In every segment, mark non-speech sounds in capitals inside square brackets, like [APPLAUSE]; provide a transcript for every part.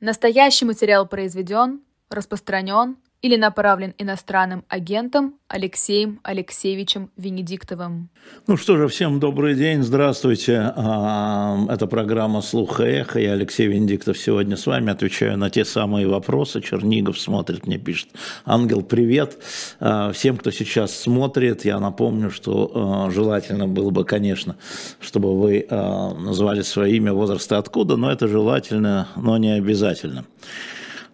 Настоящий материал произведен, распространен или направлен иностранным агентом Алексеем Алексеевичем Венедиктовым. Ну что же, всем добрый день, здравствуйте. А, это программа «Слух и эхо». Я Алексей Венедиктов сегодня с вами отвечаю на те самые вопросы. Чернигов смотрит, мне пишет. Ангел, привет. А, всем, кто сейчас смотрит, я напомню, что а, желательно было бы, конечно, чтобы вы назвали свое имя, возраст и откуда, но это желательно, но не обязательно.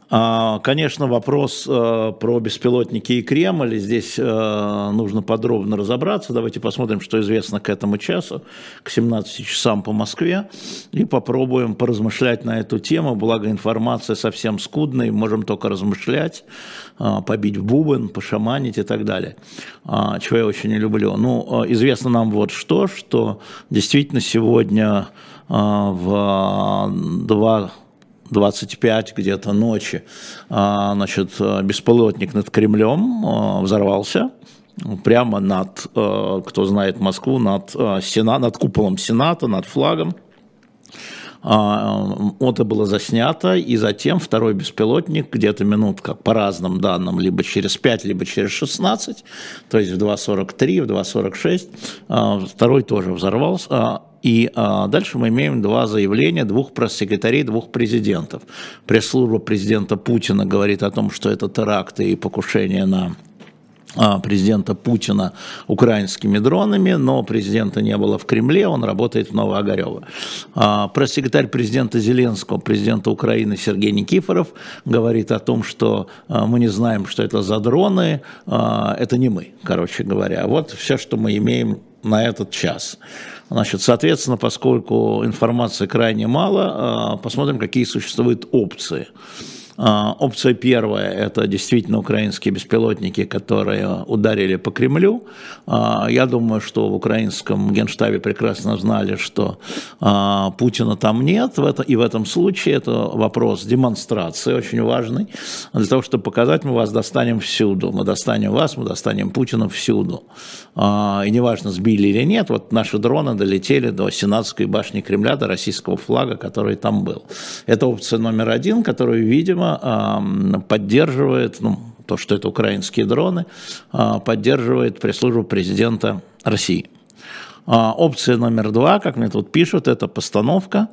А, конечно, вопрос э, про беспилотники и Кремль. Здесь э, нужно подробно разобраться. Давайте посмотрим, что известно к этому часу, к 17 часам по Москве, и попробуем поразмышлять на эту тему. Благо информация совсем скудная, можем только размышлять, э, побить в бубен, пошаманить и так далее, чего я очень не люблю. Ну, известно нам вот что, что действительно сегодня в два 25 где-то ночи, а, значит, беспилотник над Кремлем а, взорвался прямо над, а, кто знает Москву, над, Сена, над куполом Сената, над флагом. Это было заснято, и затем второй беспилотник где-то минут, как по разным данным, либо через 5, либо через 16, то есть в 2.43, в 2.46, второй тоже взорвался, и а, дальше мы имеем два заявления двух пресс-секретарей, двух президентов. Пресс-служба президента Путина говорит о том, что это теракты и покушение на а, президента Путина украинскими дронами, но президента не было в Кремле, он работает в Новоогарево. А, пресс-секретарь президента Зеленского, президента Украины Сергей Никифоров говорит о том, что а, мы не знаем, что это за дроны, это не мы, короче говоря. Вот все, что мы имеем на этот час. Значит, соответственно, поскольку информации крайне мало, посмотрим, какие существуют опции. А, опция первая – это действительно украинские беспилотники, которые ударили по Кремлю. А, я думаю, что в украинском генштабе прекрасно знали, что а, Путина там нет, и в этом случае это вопрос демонстрации очень важный. Для того, чтобы показать, мы вас достанем всюду. Мы достанем вас, мы достанем Путина всюду. И неважно, сбили или нет, вот наши дроны долетели до Сенатской башни Кремля, до российского флага, который там был. Это опция номер один, которую, видимо, поддерживает, ну, то, что это украинские дроны, а, поддерживает пресс-службу президента России. А, опция номер два, как мне тут пишут, это постановка а,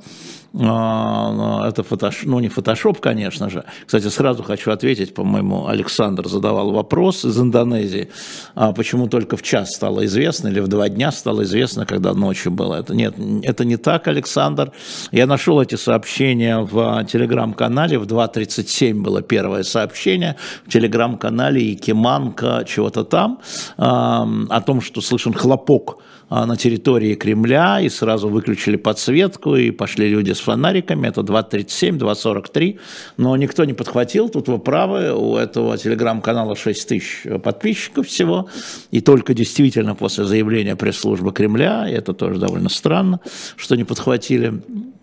это фотош... ну не фотошоп, конечно же. Кстати, сразу хочу ответить, по-моему, Александр задавал вопрос из Индонезии, а почему только в час стало известно или в два дня стало известно, когда ночью было. Это нет, это не так, Александр. Я нашел эти сообщения в телеграм-канале, в 2.37 было первое сообщение, в телеграм-канале Якиманка чего-то там, о том, что слышен хлопок а, на территории Кремля, и сразу выключили подсветку, и пошли люди с фонариками, это 2.37, 2.43, но никто не подхватил, тут вы правы, у этого телеграм-канала 6 тысяч подписчиков всего, и только действительно после заявления пресс-службы Кремля, и это тоже довольно странно, что не подхватили, а,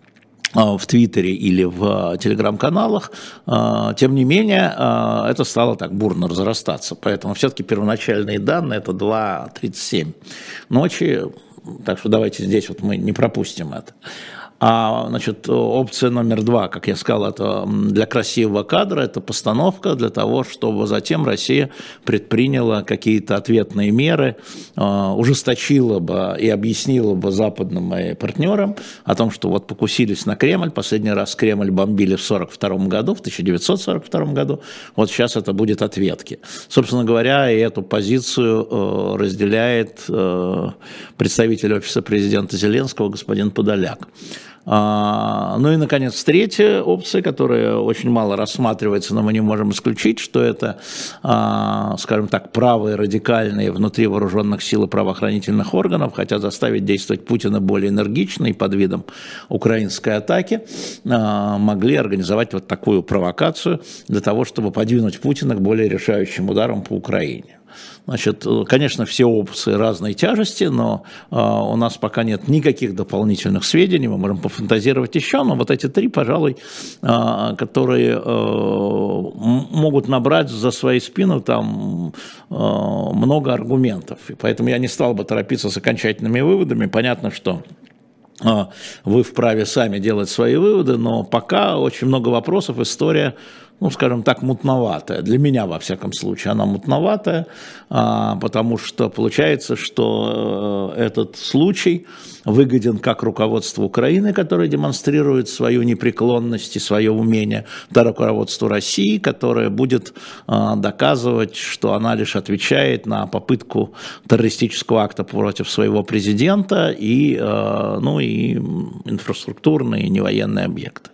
в Твиттере или в телеграм-каналах, а, тем не менее, а, это стало так бурно разрастаться. Поэтому все-таки первоначальные данные это 2.37 ночи, так что давайте здесь вот мы не пропустим это. А, значит, опция номер два, как я сказал, это для красивого кадра, это постановка для того, чтобы затем Россия предприняла какие-то ответные меры, а, ужесточила бы и объяснила бы западным партнерам о том, что вот покусились на Кремль, последний раз Кремль бомбили в 1942 году, в 1942 году, вот сейчас это будет ответки. Собственно говоря, и эту позицию э, разделяет э, представитель Офиса президента Зеленского господин Подоляк. А, ну и, наконец, третья опция, которая очень мало рассматривается, но мы не можем исключить, что это, а, скажем так, правые радикальные внутри вооруженных сил и правоохранительных органов хотят заставить действовать Путина более энергично и под видом украинской атаки а, могли организовать вот такую провокацию для того, чтобы подвинуть Путина к более решающим ударам по Украине. Значит, конечно, все опции разной тяжести, но э, у нас пока нет никаких дополнительных сведений, мы можем пофантазировать еще, но вот эти три, пожалуй, э, которые э, могут набрать за свои спину там э, много аргументов. И поэтому я не стал бы торопиться с окончательными выводами. Понятно, что вы вправе сами делать свои выводы, но пока очень много вопросов, история ну, скажем так, мутноватая. Для меня, во всяком случае, она мутноватая, а, потому что получается, что э, этот случай выгоден как руководству Украины, которое демонстрирует свою непреклонность и свое умение, да руководству России, которое будет а, доказывать, что она лишь отвечает на попытку террористического акта против своего президента и, э, ну, и инфраструктурные, и невоенные объекты.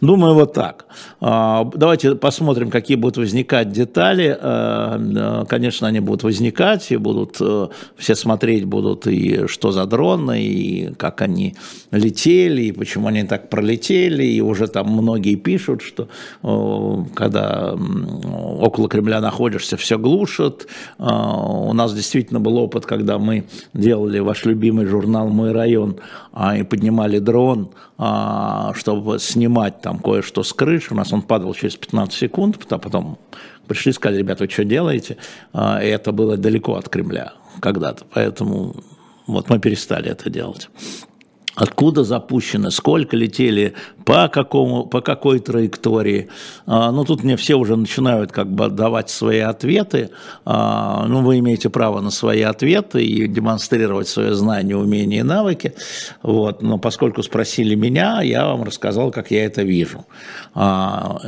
Думаю, вот так. А, давайте посмотрим, какие будут возникать детали. А, конечно, они будут возникать, и будут все смотреть будут, и что за дроны, и как они летели, и почему они так пролетели, и уже там многие пишут, что когда около Кремля находишься, все глушат. А, у нас действительно был опыт, когда мы делали ваш любимый журнал «Мой район», и поднимали дрон, чтобы снимать там кое-что с крыши. У нас он падал через 15 секунд, а потом пришли, сказали, ребята, вы что делаете? А, и это было далеко от Кремля когда-то, поэтому вот мы перестали это делать откуда запущено, сколько летели, по, какому, по какой траектории. А, ну, тут мне все уже начинают как бы давать свои ответы. А, ну, вы имеете право на свои ответы и демонстрировать свое знание, умения и навыки. Вот. Но поскольку спросили меня, я вам рассказал, как я это вижу. А,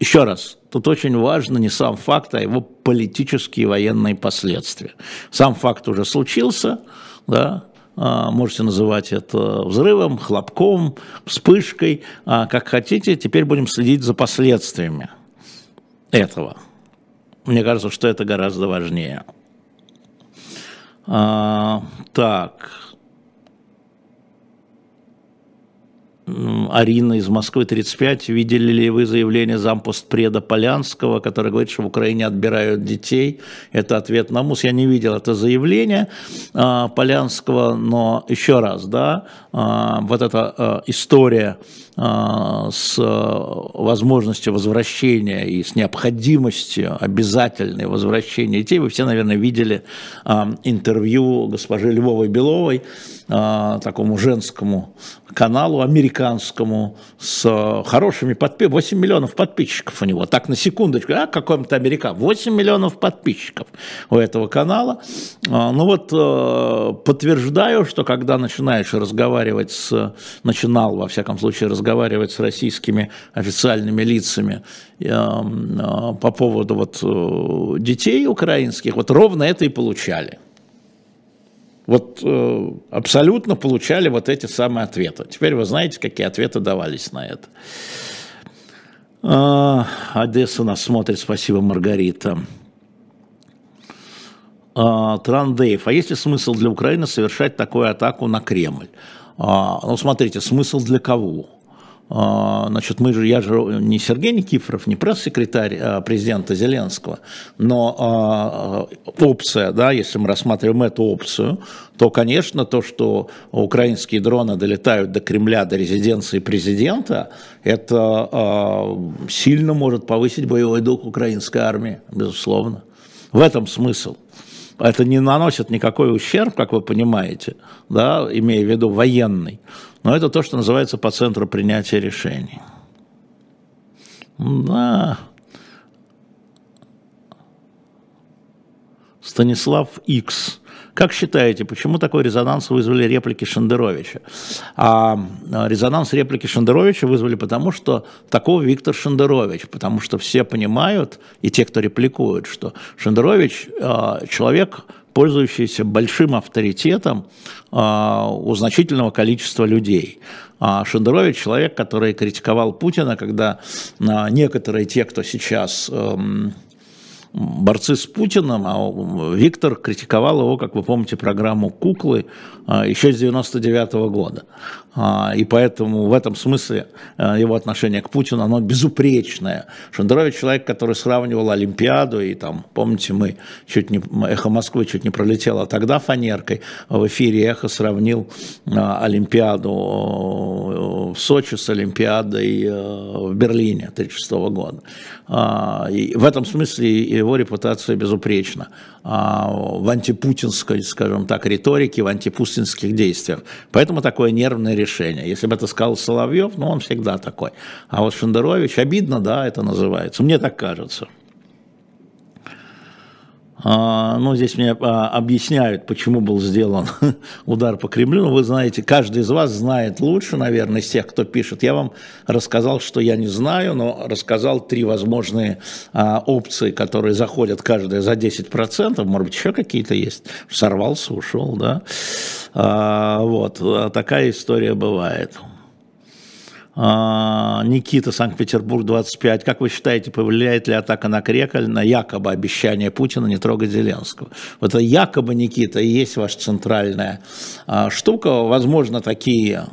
еще раз, Тут очень важно не сам факт, а его политические и военные последствия. Сам факт уже случился, да, а, можете называть это взрывом, хлопком, вспышкой, а, как хотите. Теперь будем следить за последствиями этого. Мне кажется, что это гораздо важнее. А, так, Арина из Москвы, 35. Видели ли вы заявление зампостпреда Полянского, который говорит, что в Украине отбирают детей? Это ответ на МУС. Я не видел это заявление э, Полянского, но еще раз, да, э, вот эта э, история с возможностью возвращения и с необходимостью обязательной возвращения детей. Вы все, наверное, видели интервью госпожи Львовой Беловой, э, такому женскому каналу американскому с хорошими подписчиками, 8 миллионов подписчиков у него, так на секундочку, а каком-то американ, 8 миллионов подписчиков у этого канала. А, ну вот э, подтверждаю, что когда начинаешь разговаривать с, начинал во всяком случае разговаривать с российскими официальными лицами э, э, по поводу вот детей украинских, вот ровно это и получали вот э, абсолютно получали вот эти самые ответы. Теперь вы знаете, какие ответы давались на это. А, Одесса нас смотрит, спасибо, Маргарита. А, а есть ли смысл для Украины совершать такую атаку на Кремль? А, ну, смотрите, смысл для кого? А, значит, мы же, я же не Сергей Никифоров, не пресс-секретарь а, президента Зеленского, но а, опция, да, если мы рассматриваем эту опцию, то, конечно, то, что украинские дроны долетают до Кремля, до резиденции президента, это сильно может повысить боевой дух украинской армии, безусловно. В этом смысл. Это не наносит никакой ущерб, как вы понимаете, да, имея в виду военный. Но это то, что называется по центру принятия решений. Да. Станислав Икс. Как считаете, почему такой резонанс вызвали реплики Шендеровича? А, а резонанс реплики Шендеровича вызвали потому, что такого Виктор Шендерович, потому что все понимают, и те, кто репликуют, что Шендерович а, человек, пользующийся большим авторитетом а, у значительного количества людей. А Шендерович человек, который критиковал Путина, когда а, некоторые те, кто сейчас эм, борцы с Путиным, а Виктор критиковал его, как вы помните, программу «Куклы» а, еще с 99 -го года. А, и поэтому в этом смысле а, его отношение к Путину, оно безупречное. Шендерович человек, который сравнивал Олимпиаду, и там, помните, мы чуть не, «Эхо Москвы» чуть не пролетело тогда фанеркой, в эфире «Эхо» сравнил Олимпиаду в Сочи с Олимпиадой в Берлине 1936 года. И в этом смысле его репутация безупречна а, в антипутинской, скажем так, риторике, в антипутинских действиях. Поэтому такое нервное решение. Если бы это сказал Соловьев, ну он всегда такой. А вот Шендерович, обидно, да, это называется. Мне так кажется. А, ну, здесь мне а, объясняют, почему был сделан [LAUGHS] удар по Кремлю. Ну, вы знаете, каждый из вас знает лучше, наверное, из тех, кто пишет. Я вам рассказал, что я не знаю, но рассказал три возможные а, опции, которые заходят каждая за 10%. Может быть, еще какие-то есть. Сорвался, ушел, да. Вот, такая история бывает. А, Никита, Санкт-Петербург, 25. Как вы считаете, повлияет ли атака на Кремль на якобы обещание Путина не трогать Зеленского? Вот это якобы, Никита, и есть ваша центральная а, штука. Возможно, такие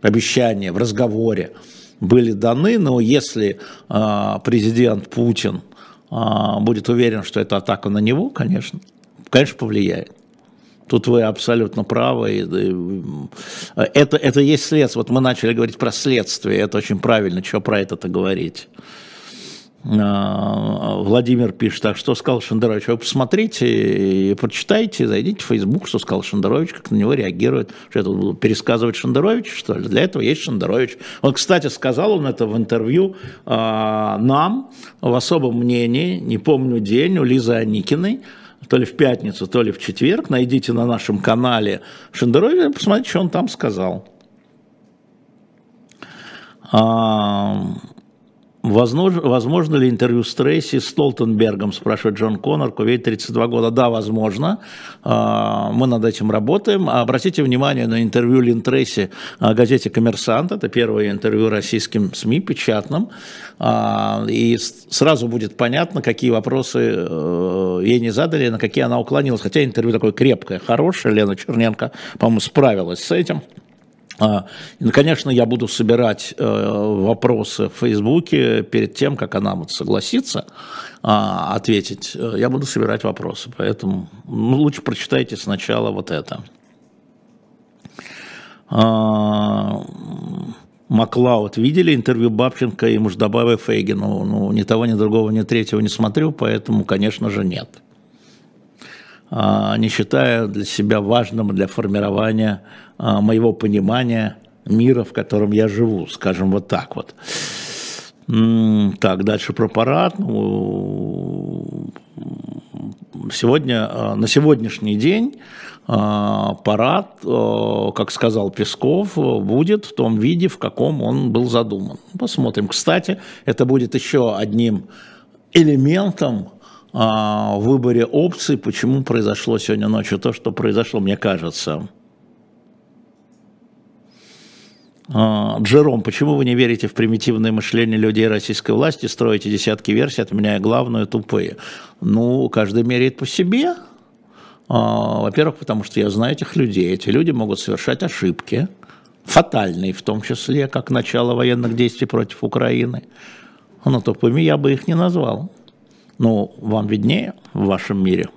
обещания в разговоре были даны, но если а, президент Путин будет уверен, что это атака на него, конечно, конечно, повлияет. Тут вы абсолютно правы. Это, это есть следствие. Вот мы начали говорить про следствие. Это очень правильно, что про это-то говорить. А, Владимир пишет, так что сказал Шендерович, вы посмотрите и прочитайте, зайдите в Facebook, что сказал Шендерович, как на него реагирует. Что я тут буду пересказывать Шендерович, что ли? Для этого есть Шендерович. Он, кстати, сказал он это в интервью а, нам в особом мнении, не помню день, у Лизы Аникиной, то ли в пятницу, то ли в четверг. Найдите на нашем канале Шендерове, посмотрите, что он там сказал. Возможно, возможно ли интервью с Трейси с Столтенбергом, спрашивает Джон Коннор, Кувейт 32 года. Да, возможно. А, мы над этим работаем. Обратите внимание на интервью Лин Трейси газете «Коммерсант». Это первое интервью российским СМИ, печатным. А, и сразу будет понятно, какие вопросы э, ей не задали, на какие она уклонилась. Хотя интервью такое крепкое, хорошее. Лена Черненко, по-моему, справилась с этим. А, конечно, я буду собирать э, вопросы в Фейсбуке перед тем, как она вот согласится а, ответить. Э, я буду собирать вопросы, поэтому ну, лучше прочитайте сначала вот это. Маклауд. Видели интервью Бабченко и Муждабаева Фейгину? Ну, ни того, ни другого, ни третьего не смотрю, поэтому, конечно же, нет. А, не считая для себя важным для формирования а, моего понимания мира, в котором я живу, скажем вот так вот. Так, дальше про парад. Ну, сегодня, а, на сегодняшний день парад, как сказал Песков, будет в том виде, в каком он был задуман. Посмотрим. Кстати, это будет еще одним элементом в выборе опций, почему произошло сегодня ночью то, что произошло, мне кажется. Джером, почему вы не верите в примитивное мышление людей российской власти, строите десятки версий, отменяя главную, тупые? Ну, каждый меряет по себе. А, во-первых, потому что я знаю этих людей. Эти люди могут совершать ошибки, фатальные в том числе, как начало военных действий против Украины. Но тупыми я бы их не назвал. Ну, вам виднее в вашем мире.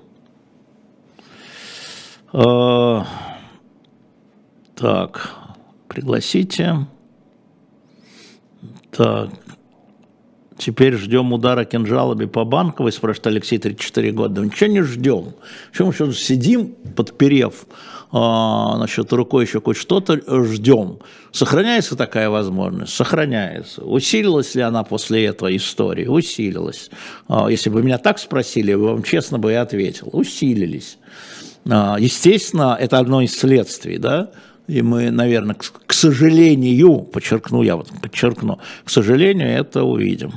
А, так, пригласите. Так, Теперь ждем удара кинжалами по банковой, спрашивает Алексей, 34 года. Да ничего не ждем. Чем мы еще сидим, подперев а, насчет рукой еще хоть что-то, ждем. Сохраняется такая возможность? Сохраняется. Усилилась ли она после этого истории? Усилилась. А, если бы меня так спросили, я вам честно бы и ответил. Усилились. А, естественно, это одно из следствий, да, и мы, наверное, к, сожалению, подчеркну, я вот подчеркну, к сожалению, это увидим.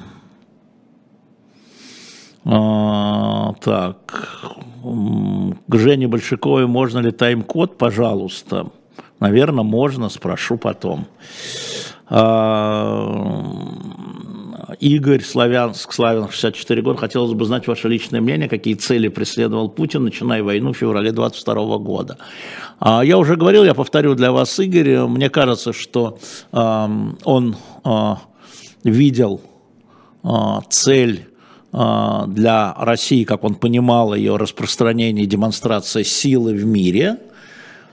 А, так, к Жене Большаковой можно ли тайм-код, пожалуйста? Наверное, можно, спрошу потом. А, Игорь, Славянск, Славянск, 64 года. Хотелось бы знать ваше личное мнение, какие цели преследовал Путин, начиная войну в феврале 22 года. А, я уже говорил, я повторю для вас, Игорь, мне кажется, что он видел цель для России, как он понимал ее распространение и демонстрация силы в мире –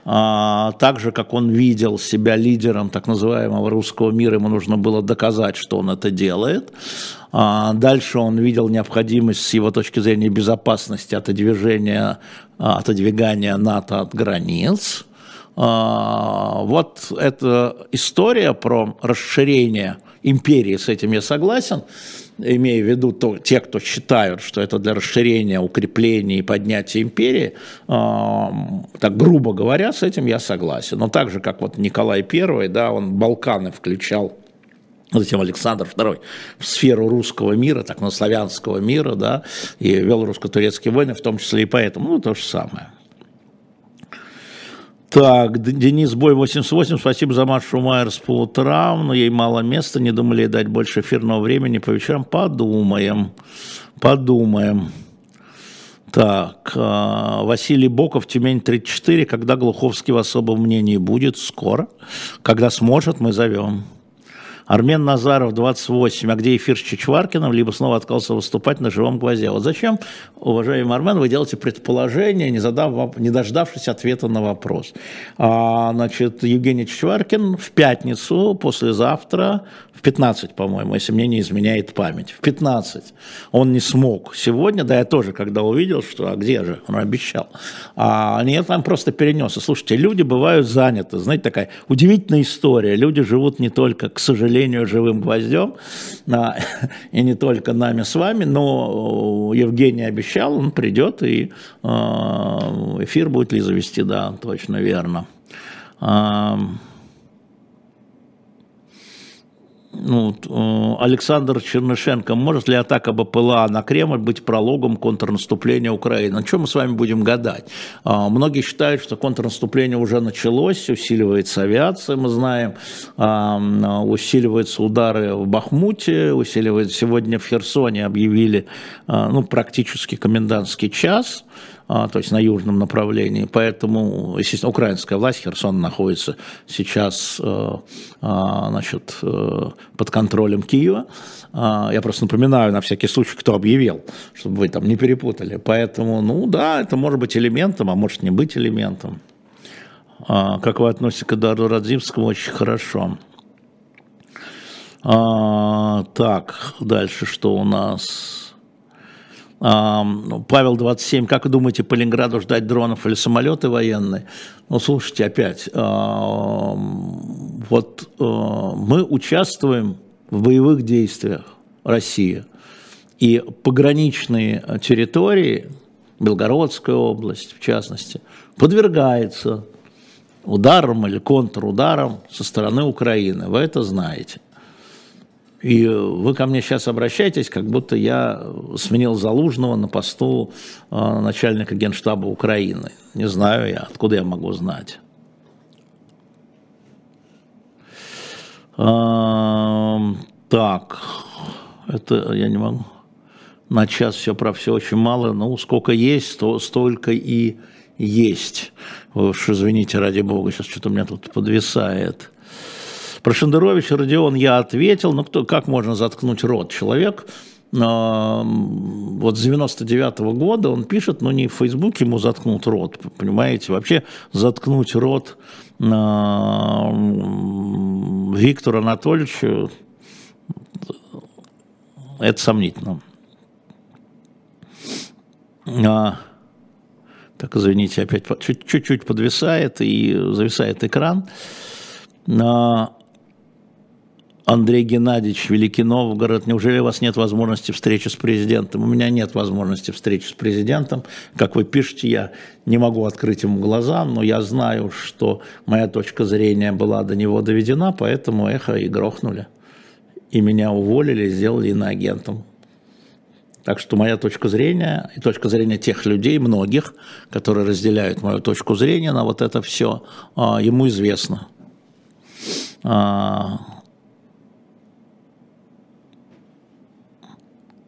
а, так же, как он видел себя лидером так называемого русского мира, ему нужно было доказать, что он это делает. А, дальше он видел необходимость с его точки зрения безопасности отодвижения, отодвигания НАТО от границ. Вот эта история про расширение империи, с этим я согласен имея в виду то, те, кто считают, что это для расширения, укрепления и поднятия империи, э, так грубо говоря, с этим я согласен. Но так же, как вот Николай I, да, он Балканы включал Затем Александр II в сферу русского мира, так на славянского мира, да, и вел русско-турецкие войны, в том числе и поэтому, ну, то же самое. Так, Денис Бой 88, спасибо за Машу Майерс по утрам, но ей мало места, не думали дать больше эфирного времени по вечерам, подумаем, подумаем. Так, а, Василий Боков, Тюмень 34, когда Глуховский в особом мнении будет? Скоро. Когда сможет, мы зовем. Армен Назаров, 28. А где эфир с Чичваркиным? Либо снова отказался выступать на живом гвозде. Вот зачем, уважаемый Армен, вы делаете предположение, не, задав, не дождавшись ответа на вопрос? А, значит, Евгений Чичваркин в пятницу, послезавтра, в 15, по-моему, если мне не изменяет память, в 15 он не смог. Сегодня, да, я тоже, когда увидел, что, а где же, он обещал. А нет, там просто перенес. И слушайте, люди бывают заняты, знаете, такая удивительная история. Люди живут не только, к сожалению, живым гвоздем, [LAUGHS] и не только нами с вами, но Евгений обещал, он придет, и а, эфир будет ли завести, да, точно верно. А, ну, э, Александр Чернышенко, может ли атака БПЛА на Кремль быть прологом контрнаступления Украины? О чем мы с вами будем гадать? А, многие считают, что контрнаступление уже началось, усиливается авиация, мы знаем, а, усиливаются удары в Бахмуте, усиливается сегодня в Херсоне объявили а, ну, практически комендантский час, то есть на южном направлении. Поэтому, естественно, украинская власть, Херсон находится сейчас э, а, значит, э, под контролем Киева. А, я просто напоминаю на всякий случай, кто объявил, чтобы вы там не перепутали. Поэтому, ну да, это может быть элементом, а может не быть элементом. Как вы относитесь к Эдару Радзивскому? Очень хорошо. А, так, дальше что у нас? Ну, Павел 27, как вы думаете, по ждать дронов или самолеты военные? Ну, слушайте, опять, вот э, мы участвуем в боевых действиях России, и пограничные территории, Белгородская область в частности, подвергается ударам или контрударам со стороны Украины. Вы это знаете. И вы ко мне сейчас обращаетесь, как будто я сменил Залужного на посту э, начальника генштаба Украины. Не знаю я, откуда я могу знать. так, это я не могу. На час все про все очень мало. Ну, сколько есть, то столько и есть. Вы уж извините, ради бога, сейчас что-то у меня тут подвисает. Про Шендеровича, Родион, я ответил, ну кто, как можно заткнуть рот? Человек а, вот с 99 -го года он пишет, но не в Фейсбуке ему заткнут рот, понимаете? Вообще заткнуть рот а, Виктору Анатольевичу, это сомнительно. А, так, извините, опять чуть-чуть подвисает и зависает экран. А, Андрей Геннадьевич, Великий Новгород, неужели у вас нет возможности встречи с президентом? У меня нет возможности встречи с президентом. Как вы пишете, я не могу открыть ему глаза, но я знаю, что моя точка зрения была до него доведена, поэтому эхо и грохнули. И меня уволили, сделали иноагентом. Так что моя точка зрения и точка зрения тех людей, многих, которые разделяют мою точку зрения на вот это все, а, ему известно а, А,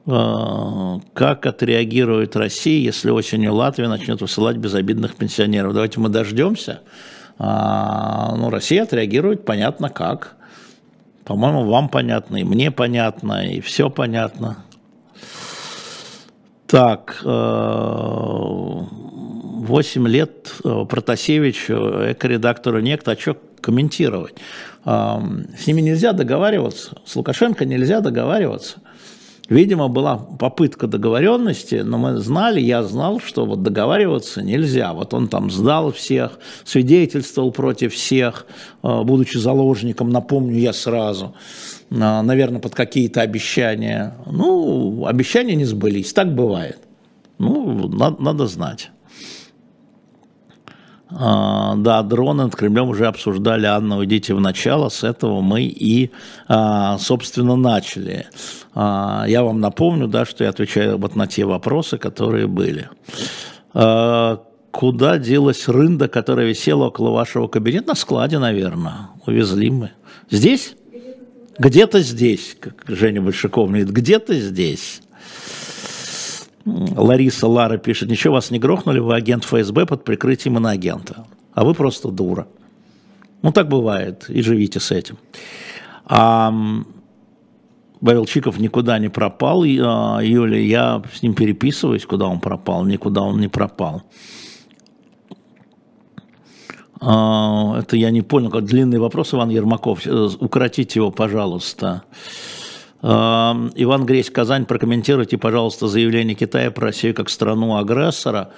как отреагирует Россия, если осенью Латвия начнет высылать безобидных пенсионеров. Давайте мы дождемся. А, ну, Россия отреагирует понятно как. По-моему, вам понятно, и мне понятно, и все понятно. Так, 8 э, лет э, Протасевич, э, эко-редактору Некто, а что комментировать? С ними нельзя договариваться, с Лукашенко нельзя договариваться. Видимо, была попытка договоренности, но мы знали, я знал, что вот договариваться нельзя. Вот он там сдал всех, свидетельствовал против всех, э, будучи заложником, напомню я сразу, э, наверное, под какие-то обещания. Ну, обещания не сбылись, так бывает. Ну, надо, надо знать. А, да, дроны над Кремлем уже обсуждали. Анна, уйдите в начало. С этого мы и, а, собственно, начали. А, я вам напомню, да, что я отвечаю вот на те вопросы, которые были. Куда делась рында, которая висела около вашего кабинета? На складе, наверное. Увезли мы. Здесь? Где-то здесь, как Женя Большаков говорит, где-то здесь. Лариса Лара пишет, ничего вас не грохнули, вы агент ФСБ под прикрытием иноагента, а вы просто дура. Ну, так бывает, и живите с этим. А, Павел Чиков никуда не пропал, а, Юля, я с ним переписываюсь, куда он пропал, никуда он не пропал. А, это я не понял, как длинный вопрос, Иван Ермаков, э, укоротите его, пожалуйста. Иван Гресь, Казань, прокомментируйте, пожалуйста, заявление Китая про Россию как страну-агрессора.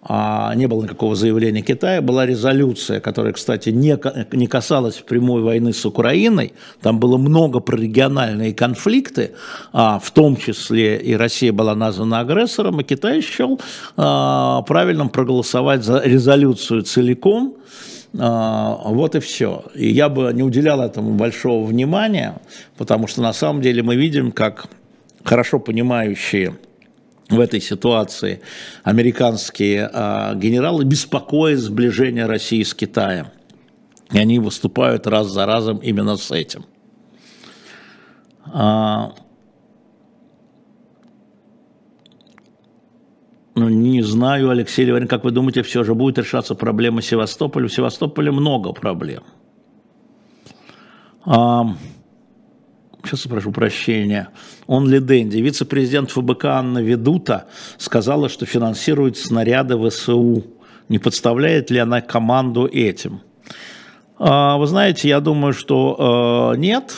А не было никакого заявления Китая, была резолюция, которая, кстати, не, не касалась прямой войны с Украиной. Там было много прорегиональные конфликты, а, в том числе и Россия была названа агрессором, и Китай счел а, правильным проголосовать за резолюцию целиком, вот и все. И я бы не уделял этому большого внимания, потому что на самом деле мы видим, как хорошо понимающие в этой ситуации американские а, генералы беспокоят сближение России с Китаем. И они выступают раз за разом именно с этим. Ну, не знаю, Алексей Леварин, как вы думаете, все же будет решаться проблема Севастополя? В Севастополе много проблем. А, сейчас прошу прощения. Он ли Дэнди? Вице-президент ФБК Анна Ведута сказала, что финансирует снаряды ВСУ. Не подставляет ли она команду этим? А, вы знаете, я думаю, что э, нет,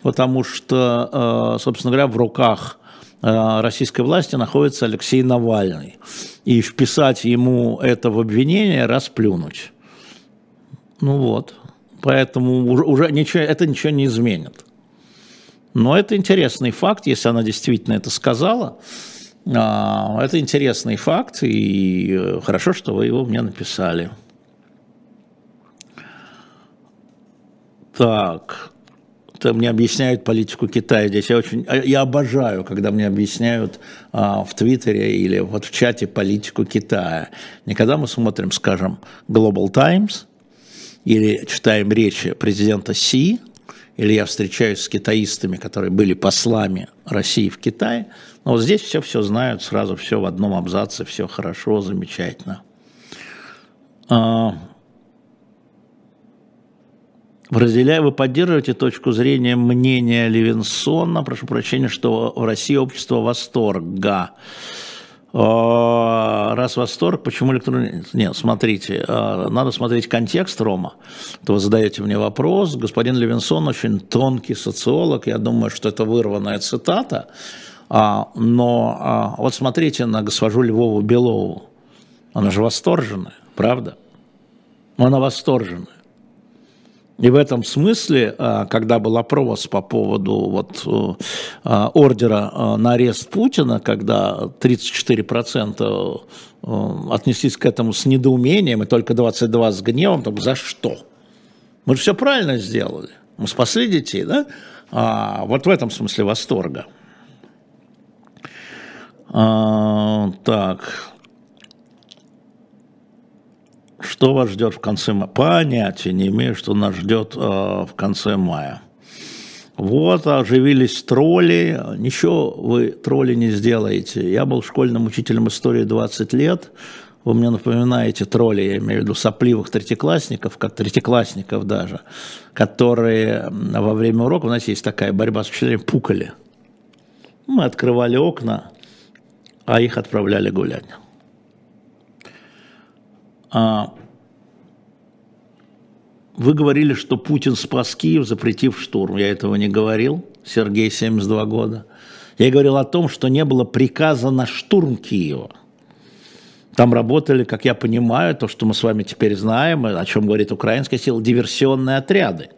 потому что, э, собственно говоря, в руках российской власти находится Алексей Навальный. И вписать ему это в обвинение, расплюнуть. Ну вот. Поэтому уже ничего, это ничего не изменит. Но это интересный факт, если она действительно это сказала. А, это интересный факт, и э, хорошо, что вы его мне написали. Так, это мне объясняют политику Китая. Здесь я очень, а, я обожаю, когда мне объясняют а, в Твиттере или вот в чате политику Китая. Никогда мы смотрим, скажем, Global Times или читаем речи президента Си, или я встречаюсь с китаистами, которые были послами России в Китае. Но вот здесь все все знают, сразу все в одном абзаце, все хорошо, замечательно. А, Разделяю, вы поддерживаете точку зрения мнения Левинсона, прошу прощения, что в России общество восторга. Раз восторг, почему электронный... Нет, смотрите, а, надо смотреть контекст, Рома. То вы задаете мне вопрос. Господин Левинсон очень тонкий социолог, я думаю, что это вырванная цитата. А, но а, вот смотрите на госпожу Львову Белову. Она же восторженная, правда? Она восторженная. И в этом смысле, а, когда был опрос по поводу вот, э, а, ордера на арест Путина, когда 34% э, отнеслись к этому с недоумением, и только 22% с гневом, то за что? Мы же все правильно сделали. Мы спасли детей, да? А, вот в этом смысле восторга. А, так. Что вас ждет в конце мая? Понятия не имею, что нас ждет э, в конце мая. Вот, оживились тролли. Ничего вы тролли не сделаете. Я был школьным учителем истории 20 лет. Вы мне напоминаете тролли, я имею в виду сопливых третьеклассников, как третьеклассников даже, которые во время урока, у нас есть такая борьба с учителями, пукали. Мы открывали окна, а их отправляли гулять. А, вы говорили, что Путин спас Киев, запретив штурм. Я этого не говорил. Сергей, 72 года. Я говорил о том, что не было приказа на штурм Киева. Там работали, как я понимаю, то, что мы с вами теперь знаем, о чем говорит украинская сила, диверсионные отряды.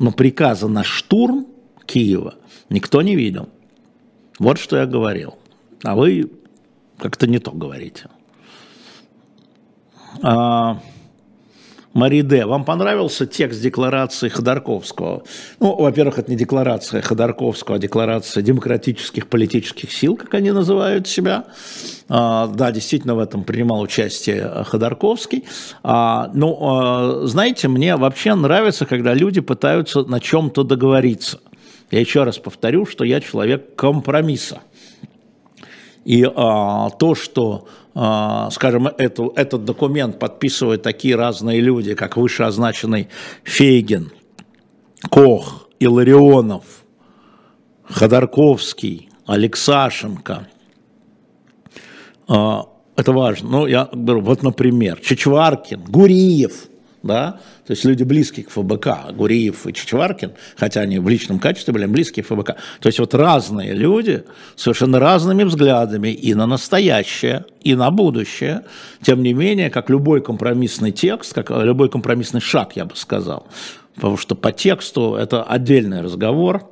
Но приказа на штурм Киева никто не видел. Вот что я говорил. А вы как-то не то говорите. А, Мари Д. Вам понравился текст декларации Ходорковского? Ну, во-первых, это не декларация Ходорковского, а декларация демократических политических сил, как они называют себя. А, да, действительно, в этом принимал участие Ходорковский. А, ну, а, знаете, мне вообще нравится, когда люди пытаются на чем-то договориться. Я еще раз повторю, что я человек компромисса. И а, то, что скажем, эту, этот документ подписывают такие разные люди, как вышеозначенный Фейгин, Кох, Илларионов, Ходорковский, Алексашенко. А, это важно. Ну, я беру, вот, например, Чичваркин, Гуриев – да, то есть люди близкие к ФБК, Гуриев и Чичваркин, хотя они в личном качестве были близкие к ФБК. То есть вот разные люди совершенно разными взглядами и на настоящее, и на будущее. Тем не менее, как любой компромиссный текст, как любой компромиссный шаг, я бы сказал, потому что по тексту это отдельный разговор,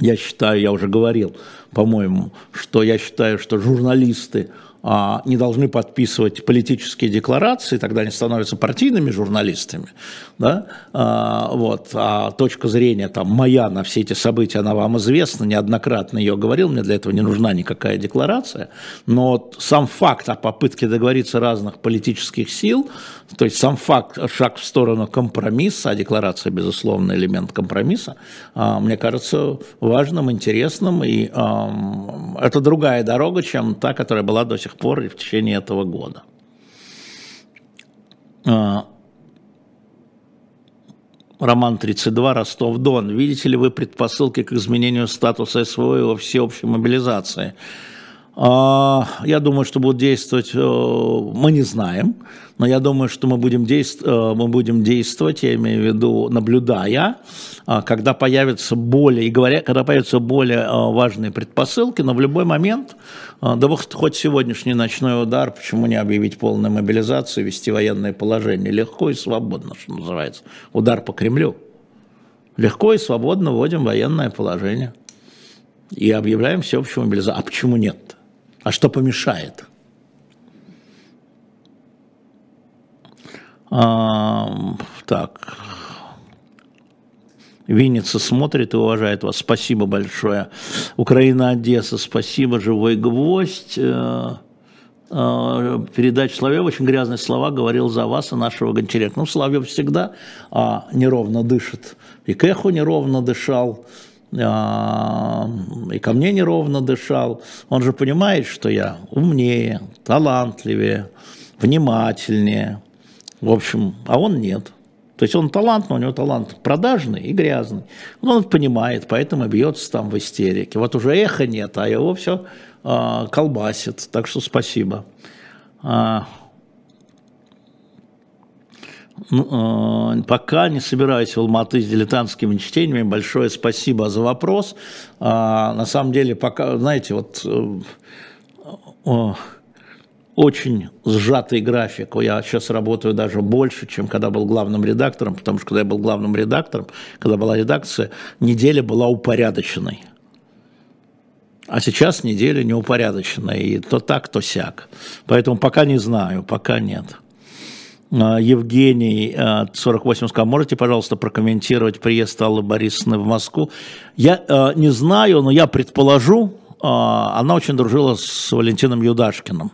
я считаю, я уже говорил, по-моему, что я считаю, что журналисты не должны подписывать политические декларации, тогда они становятся партийными журналистами, да, а, вот, а точка зрения там моя на все эти события, она вам известна, неоднократно ее говорил, мне для этого не нужна никакая декларация, но сам факт о попытке договориться разных политических сил, то есть сам факт, шаг в сторону компромисса, а декларация, безусловно, элемент компромисса, а, мне кажется важным, интересным, и это другая дорога, чем та, которая была до сих пор и в течение этого года. А, Роман 32, Ростов-Дон. Видите ли вы предпосылки к изменению статуса СВО и во всеобщей мобилизации? А, я думаю, что будут действовать, э, мы не знаем, но я думаю, что мы будем, действовать, э, мы будем действовать, я имею в виду, наблюдая, а, когда появятся более, и говоря, когда появятся более э, важные предпосылки, но в любой момент, да хоть сегодняшний ночной удар, почему не объявить полную мобилизацию, вести военное положение, легко и свободно, что называется, удар по Кремлю. Легко и свободно вводим военное положение и объявляем всеобщую мобилизацию. А почему нет? А что помешает? А, так. Винница смотрит и уважает вас. Спасибо большое. Украина, Одесса, спасибо. Живой гвоздь. Э, э, передача Соловьев очень грязные слова говорил за вас и нашего Гончаренко. Ну, Соловьев всегда а, неровно дышит. И к эху неровно дышал. А, и ко мне неровно дышал. Он же понимает, что я умнее, талантливее, внимательнее. В общем, а он нет. То есть он талант, но у него талант продажный и грязный. Но он понимает, поэтому бьется там в истерике. Вот уже эхо нет, а его все а, колбасит. Так что спасибо. А, пока не собираюсь в Алматы с дилетантскими чтениями. Большое спасибо за вопрос. А, на самом деле, пока, знаете, вот э, очень сжатый график. Я сейчас работаю даже больше, чем когда был главным редактором, потому что когда я был главным редактором, когда была редакция, неделя была упорядоченной. А сейчас неделя неупорядоченная, и то так, то сяк. Поэтому пока не знаю, пока нет. А, Евгений, 48 а, сказал, можете, пожалуйста, прокомментировать приезд Аллы Борисовны в Москву? Я а, не знаю, но я предположу, она очень дружила с Валентином Юдашкиным.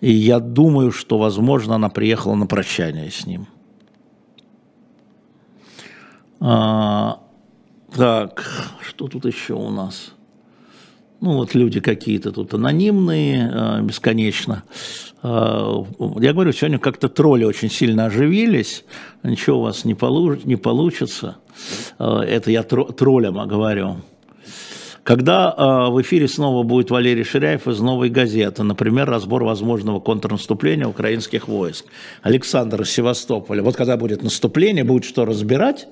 И я думаю, что, возможно, она приехала на прощание с ним. так, что тут еще у нас? Ну, вот люди какие-то тут анонимные, бесконечно. Э, я говорю, сегодня как-то тролли очень сильно оживились, ничего у вас не, получ, не получится. Э, это я троллям говорю. Когда э, в эфире снова будет Валерий Ширяев из «Новой газеты», например, разбор возможного контрнаступления украинских войск. Александр из Севастополя. Вот когда будет наступление, будет что разбирать,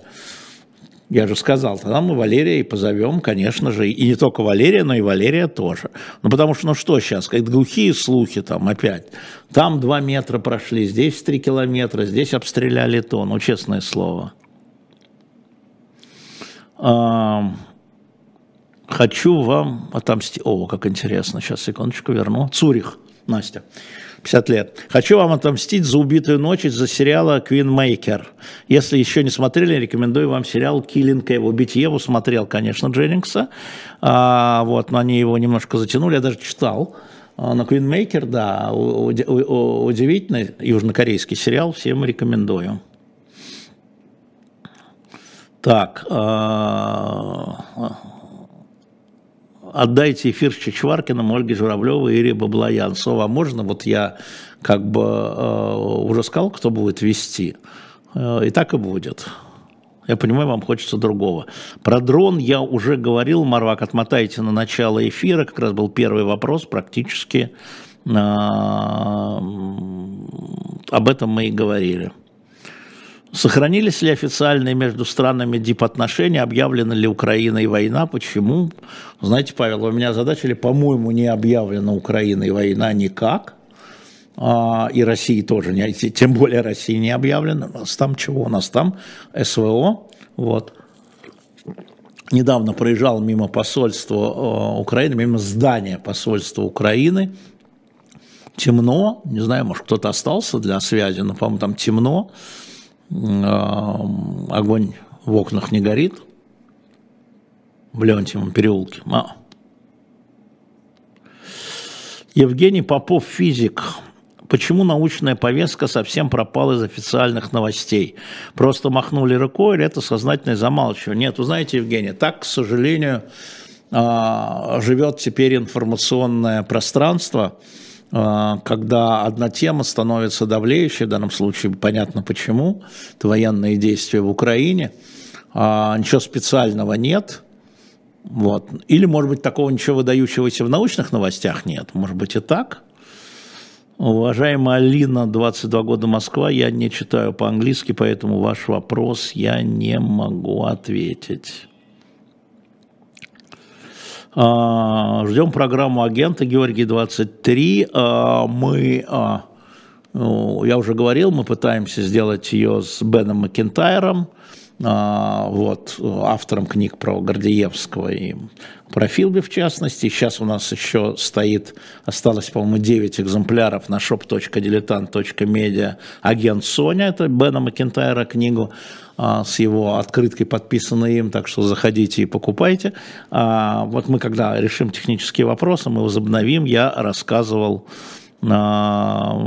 Я же сказал, тогда мы Валерия и позовем, конечно же, и не только Валерия, но и Валерия тоже. Ну, потому что, ну что сейчас, как глухие слухи там опять. Там два метра прошли, здесь три километра, здесь обстреляли то, ну, честное слово. А, хочу вам отомстить. О, как интересно, сейчас, секундочку, верну. Цурих, Настя. 50 лет. Хочу вам отомстить за убитую ночь из-за сериала «Квинмейкер». Если еще не смотрели, рекомендую вам сериал «Киллинг Еву». «Убить Еву» смотрел, конечно, Дженнингса. А, вот, но они его немножко затянули, я даже читал. А, но «Квинмейкер», да, удивительный южнокорейский сериал, всем рекомендую. Так, а, отдайте эфир Чичваркиным, Ольге Журавлевой Ире Баблоян. Сова, можно? Вот я как бы э, уже сказал, кто будет вести. Э, и так и будет. Я понимаю, вам хочется другого. Про дрон я уже говорил, Марвак, отмотайте на начало эфира, как раз был первый вопрос, практически э, об этом мы и говорили. Сохранились ли официальные между странами дипотношения, объявлена ли Украиной война, почему? Знаете, Павел, у меня задача ли, по-моему, не объявлена Украиной война никак, а, и России тоже, не, тем более России не объявлена. У нас там чего? У нас там СВО, вот. Недавно проезжал мимо посольства Украины, мимо здания посольства Украины, темно, не знаю, может кто-то остался для связи, но, по-моему, там темно, огонь в окнах не горит в Леонтьевом переулке. А. Евгений Попов, физик. Почему научная повестка совсем пропала из официальных новостей? Просто махнули рукой или это сознательное замалчивание? Нет, вы знаете, Евгений, так, к сожалению, а, живет теперь информационное пространство – когда одна тема становится давлеющей, в данном случае понятно почему, это военные действия в Украине, а, ничего специального нет, вот. Или, может быть, такого ничего выдающегося в научных новостях нет, может быть и так. Уважаемая Алина, 22 года Москва, я не читаю по-английски, поэтому ваш вопрос я не могу ответить. А, ждем программу агента Георгий 23. А, мы, а, ну, я уже говорил, мы пытаемся сделать ее с Беном Макентайром, вот, автором книг про Гордеевского и про Филби в частности. Сейчас у нас еще стоит, осталось, по-моему, 9 экземпляров на shop.diletant.media агент Соня, это Бена Макентайра книгу. А, с его открыткой, подписанной им, так что заходите и покупайте. А, вот мы, когда решим технические вопросы, мы возобновим, я рассказывал, а,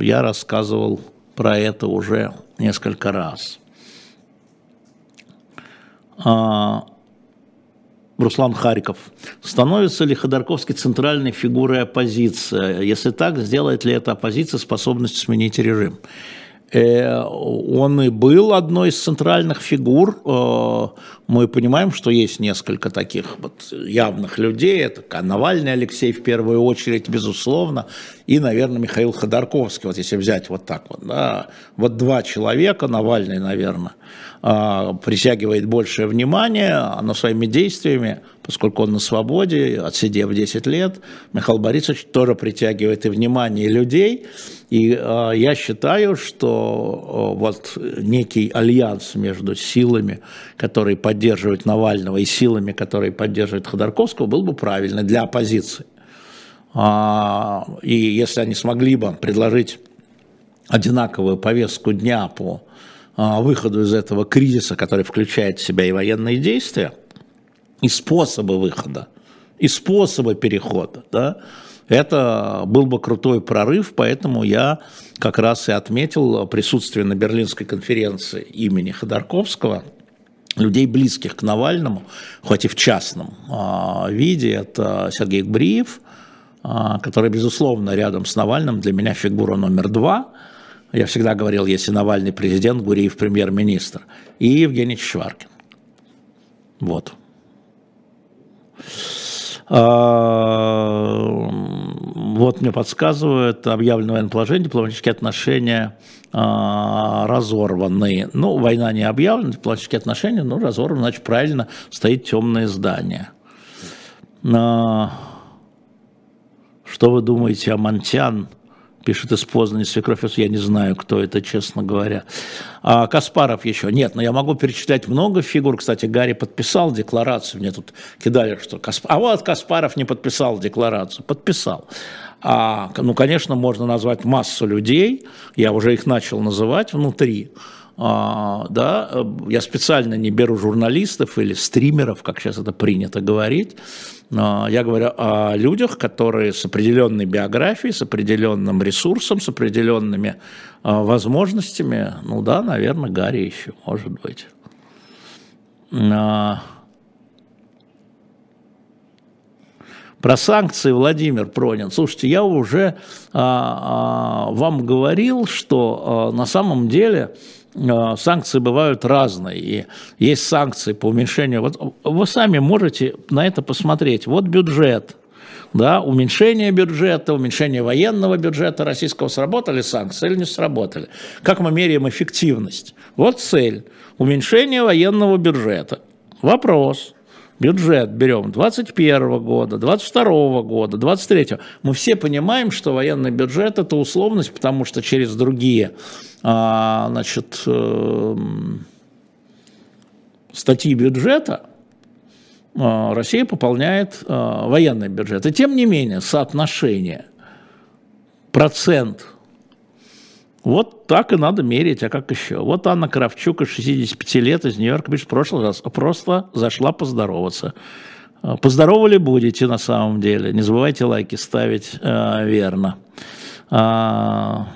я рассказывал про это уже несколько раз. Руслан Харьков. Становится ли Ходорковский центральной фигурой оппозиции? Если так, сделает ли эта оппозиция способность сменить режим? Э, он и был одной из центральных фигур. Э, мы понимаем, что есть несколько таких вот явных людей. Это Навальный Алексей в первую очередь, безусловно, и, наверное, Михаил Ходорковский. Вот если взять вот так вот, да, вот два человека, Навальный, наверное, э, притягивает большее внимание, но своими действиями, поскольку он на свободе, отсидев 10 лет, Михаил Борисович тоже притягивает и внимание людей. И э, я считаю, что э, вот некий альянс между силами, которые поддерживают Навального, и силами, которые поддерживают Ходорковского, был бы правильный для оппозиции. А, и если они смогли бы предложить одинаковую повестку дня по а, выходу из этого кризиса, который включает в себя и военные действия, и способы выхода, и способы перехода, да, это был бы крутой прорыв, поэтому я как раз и отметил присутствие на Берлинской конференции имени Ходорковского, людей, близких к Навальному, хоть и в частном а, виде, это Сергей Гбриев, а, который, безусловно, рядом с Навальным для меня фигура номер два. Я всегда говорил, если Навальный президент, Гуриев премьер-министр. И Евгений Чичваркин. Вот. А, Вот мне подсказывают, объявлено военное положение, дипломатические отношения а, разорваны. Ну, война не объявлена, дипломатические отношения, ну, разорваны, значит, правильно, стоит темное здание. А, что вы думаете о Монтян? Пишет из Познани свекровь, я не знаю, кто это, честно говоря. А Каспаров еще. Нет, но я могу перечислять много фигур. Кстати, Гарри подписал декларацию. Мне тут кидали, что Касп... А вот Каспаров не подписал декларацию. Подписал. А, ну, конечно, можно назвать массу людей. Я уже их начал называть внутри. А, да, я специально не беру журналистов или стримеров, как сейчас это принято говорить. А, я говорю о людях, которые с определенной биографией, с определенным ресурсом, с определенными а, возможностями. Ну да, наверное, Гарри еще, может быть. Про санкции Владимир Пронин. Слушайте, я уже а, а, вам говорил, что а, на самом деле санкции бывают разные. И есть санкции по уменьшению. Вот вы сами можете на это посмотреть. Вот бюджет. Да, уменьшение бюджета, уменьшение военного бюджета российского сработали санкции или не сработали? Как мы меряем эффективность? Вот цель. Уменьшение военного бюджета. Вопрос бюджет берем 21 года, 22 года, 23 мы все понимаем, что военный бюджет – это условность, потому что через другие а, значит, эм, статьи бюджета а, Россия пополняет а, военный бюджет. И тем не менее, соотношение, процент – вот так и надо мерить, а как еще? Вот Анна Кравчук из 65 лет из Нью-Йорка в прошлый раз просто зашла поздороваться. А, поздоровали будете на самом деле. Не забывайте лайки ставить э, верно. А,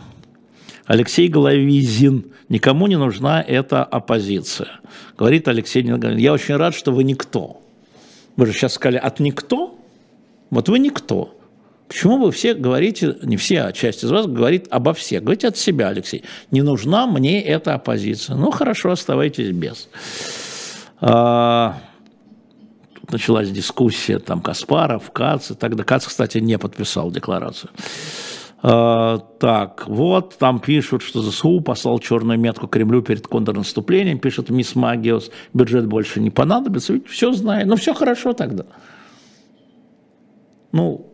Алексей Головизин. Никому не нужна эта оппозиция. Говорит Алексей Николаевич. Я очень рад, что вы никто. Вы же сейчас сказали от никто. Вот вы никто. Почему вы все говорите, не все, а часть из вас говорит обо всех? Говорите от себя, Алексей. Не нужна мне эта оппозиция. Ну, хорошо, оставайтесь без. А, тут началась дискуссия, там, Каспаров, Кац, и тогда Кац, кстати, не подписал декларацию. А, так, вот, там пишут, что ЗСУ послал черную метку Кремлю перед контрнаступлением, пишет мисс Магиос, бюджет больше не понадобится, ведь все знает, ну, все хорошо тогда. Ну,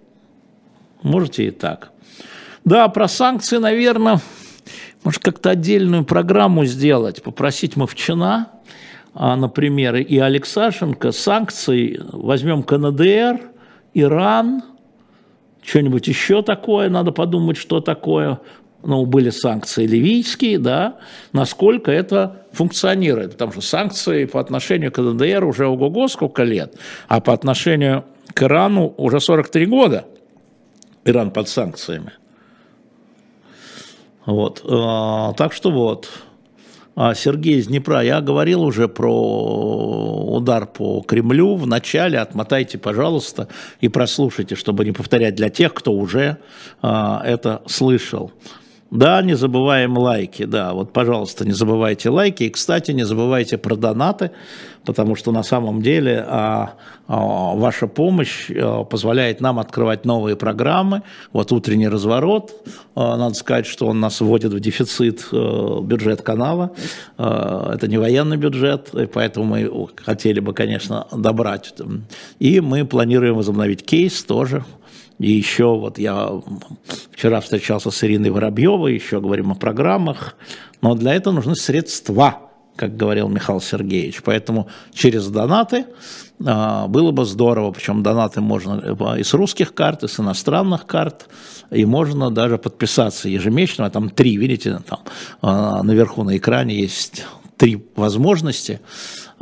Можете и так. Да, про санкции, наверное, может, как-то отдельную программу сделать. Попросить Мовчина, а, например, и Алексашенко санкции. Возьмем КНДР, Иран, что-нибудь еще такое, надо подумать, что такое. Ну, были санкции ливийские, да, насколько это функционирует. Потому что санкции по отношению к КНДР уже ого-го сколько лет, а по отношению к Ирану уже 43 года – Иран под санкциями. Вот. А, так что вот. А Сергей из Днепра, я говорил уже про удар по Кремлю в начале, отмотайте, пожалуйста, и прослушайте, чтобы не повторять для тех, кто уже а, это слышал. Да, не забываем лайки, да, вот, пожалуйста, не забывайте лайки. И, кстати, не забывайте про донаты, потому что на самом деле а, а, ваша помощь а, позволяет нам открывать новые программы. Вот утренний разворот, а, надо сказать, что он нас вводит в дефицит а, бюджет канала. А, это не военный бюджет, и поэтому мы хотели бы, конечно, добрать. И мы планируем возобновить кейс тоже и еще вот я вчера встречался с Ириной Воробьевой, еще говорим о программах, но для этого нужны средства, как говорил Михаил Сергеевич. Поэтому через донаты а, было бы здорово, причем донаты можно и с русских карт, и с иностранных карт, и можно даже подписаться ежемесячно, там три, видите, там а, наверху на экране есть три возможности.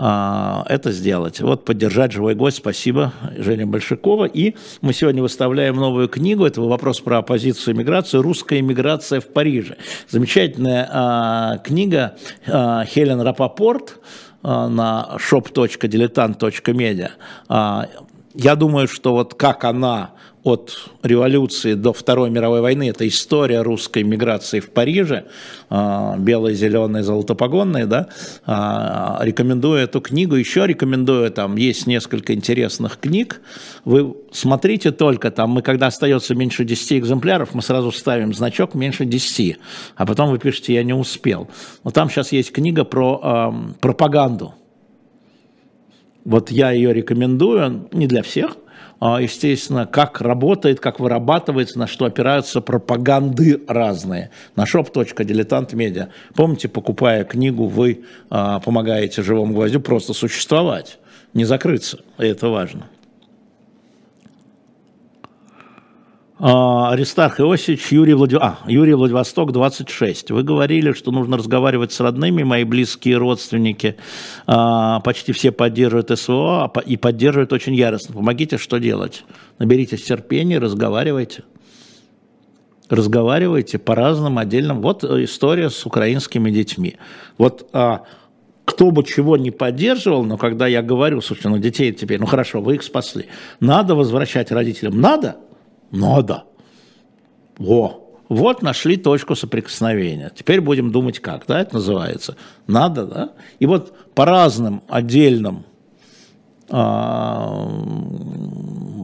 А, это сделать. Вот поддержать живой гость. Спасибо, Женя Большакова. И мы сегодня выставляем новую книгу. Это вопрос про оппозицию и миграцию. Русская иммиграция в Париже. Замечательная а, книга а, Хелен Рапопорт а, на shop.diletant.media. А, я думаю, что вот как она от революции до Второй мировой войны, это история русской миграции в Париже, а, белые, зеленые, золотопогонные, да, а, рекомендую эту книгу, еще рекомендую, там есть несколько интересных книг, вы смотрите только, там мы, когда остается меньше 10 экземпляров, мы сразу ставим значок меньше 10, а потом вы пишете «я не успел». Но там сейчас есть книга про э, пропаганду, вот я ее рекомендую, не для всех, естественно, как работает, как вырабатывается, на что опираются пропаганды разные. На shop.diletant.media. Помните, покупая книгу, вы а, помогаете живому гвоздю просто существовать, не закрыться. И это важно. А, Аристарх Иосифович, Юрий, Влади... а, Юрий Владивосток, 26. Вы говорили, что нужно разговаривать с родными, мои близкие родственники а, почти все поддерживают СВО а и поддерживают очень яростно. Помогите, что делать? Наберитесь терпения, разговаривайте. Разговаривайте по разным отдельным. Вот история с украинскими детьми. Вот а, кто бы чего не поддерживал, но когда я говорю, слушайте, ну детей теперь, ну хорошо, вы их спасли, надо возвращать родителям, надо – надо. Во. Вот нашли точку соприкосновения. Теперь будем думать как, да, это называется. Надо, да? И вот по разным отдельным а,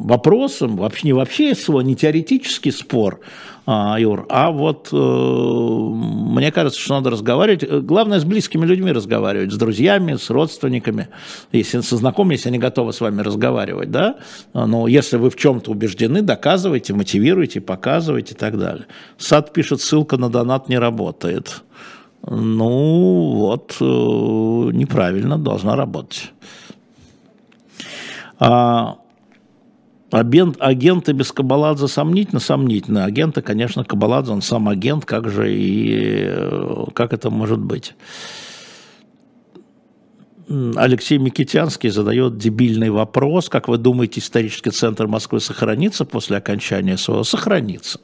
вопросам, вообще не вообще свой, не теоретический спор, Юр, а вот э, мне кажется, что надо разговаривать, главное с близкими людьми разговаривать, с друзьями, с родственниками, если со знакомыми, если они готовы с вами разговаривать, да, но если вы в чем-то убеждены, доказывайте, мотивируйте, показывайте и так далее. Сад пишет, ссылка на донат не работает. Ну, вот, э, неправильно, должна работать. А, Агент, агенты без Кабаладзе сомнительно, сомнительно. Агенты, конечно, Кабаладзе, он сам агент, как же и как это может быть? Алексей Микитянский задает дебильный вопрос. Как вы думаете, исторический центр Москвы сохранится после окончания своего? Сохранится.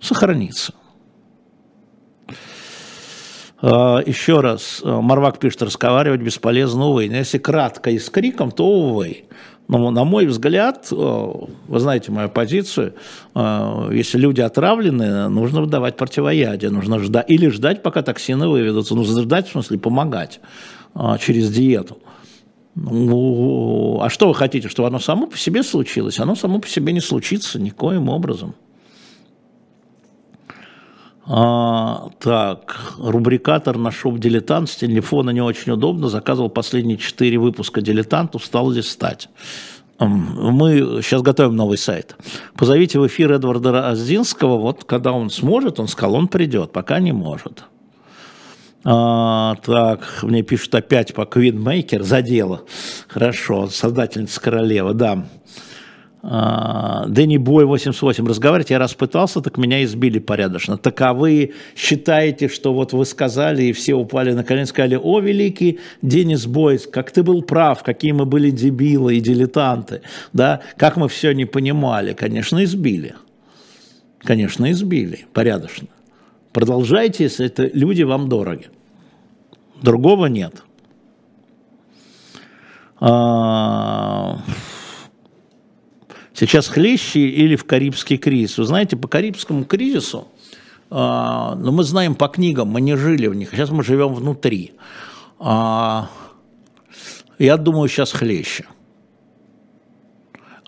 Сохранится. А, Еще раз, Марвак пишет, разговаривать бесполезно, увы. Если кратко и с криком, то увы. Но, на мой взгляд, э, вы знаете мою позицию, э, если люди отравлены, нужно выдавать противоядие, нужно ждать, или ждать, пока токсины выведутся, ну, ждать, в смысле, помогать э, через диету. Ну, а что вы хотите, чтобы оно само по себе случилось? Оно само по себе не случится никоим образом. А, так, рубрикатор нашел «Дилетант», с телефона не очень удобно, заказывал последние четыре выпуска «Дилетант», устал листать. Мы сейчас готовим новый сайт. Позовите в эфир Эдварда Аздинского, вот когда он сможет, он сказал, он придет, пока не может. А, так, мне пишут опять по Квинмейкер, за дело. Хорошо, создательница королева, да. А, Дэнни Бой 88 разговаривать, я раз пытался, так меня избили порядочно. Так а вы считаете, что вот вы сказали, и все упали на колени, сказали, о, великий Денис Бойс, как ты был прав, какие мы были дебилы и дилетанты, да, как мы все не понимали, конечно, избили. Конечно, избили, порядочно. Продолжайте, если это люди вам дороги. Другого нет. А... Сейчас хлеще или в Карибский кризис? Вы знаете, по Карибскому кризису, э, ну, мы знаем по книгам, мы не жили в них, сейчас мы живем внутри. Э, я думаю, сейчас хлеще.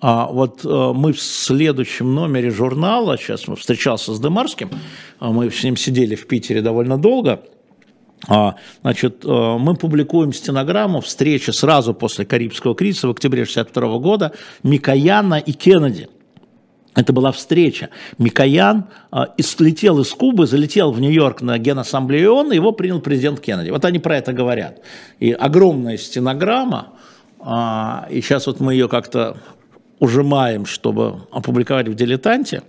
А вот э, мы в следующем номере журнала, сейчас мы встречался с Демарским, мы с ним сидели в Питере довольно долго – а, значит, э, мы публикуем стенограмму встречи сразу после Карибского кризиса в октябре 1962 года Микояна и Кеннеди. Это была встреча. Микоян э, слетел из Кубы, залетел в Нью-Йорк на Генассамблею ООН, его принял президент Кеннеди. Вот они про это говорят. И огромная стенограмма, э, и сейчас вот мы ее как-то ужимаем, чтобы опубликовать в «Дилетанте»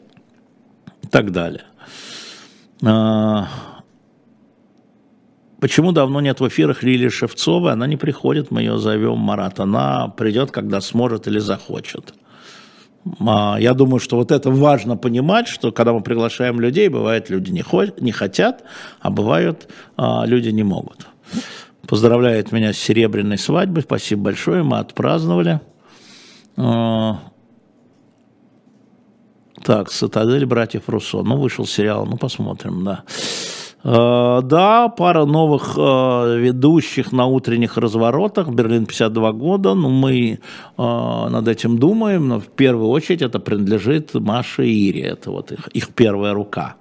и так далее. Э, Почему давно нет в эфирах Лилии Шевцовой? Она не приходит, мы ее зовем, Марат. Она придет, когда сможет или захочет. А, я думаю, что вот это важно понимать, что когда мы приглашаем людей, бывает люди не, хоть, не хотят, а бывают а, люди не могут. Поздравляет меня с серебряной свадьбой, спасибо большое, мы отпраздновали. А, так, «Цитадель братьев Руссо». Ну, вышел сериал, ну, посмотрим, да. А, да, пара новых а, ведущих на утренних разворотах. Берлин 52 года. Ну, мы над этим думаем, но в первую очередь это принадлежит Маше и Ире. Это вот их, их первая рука.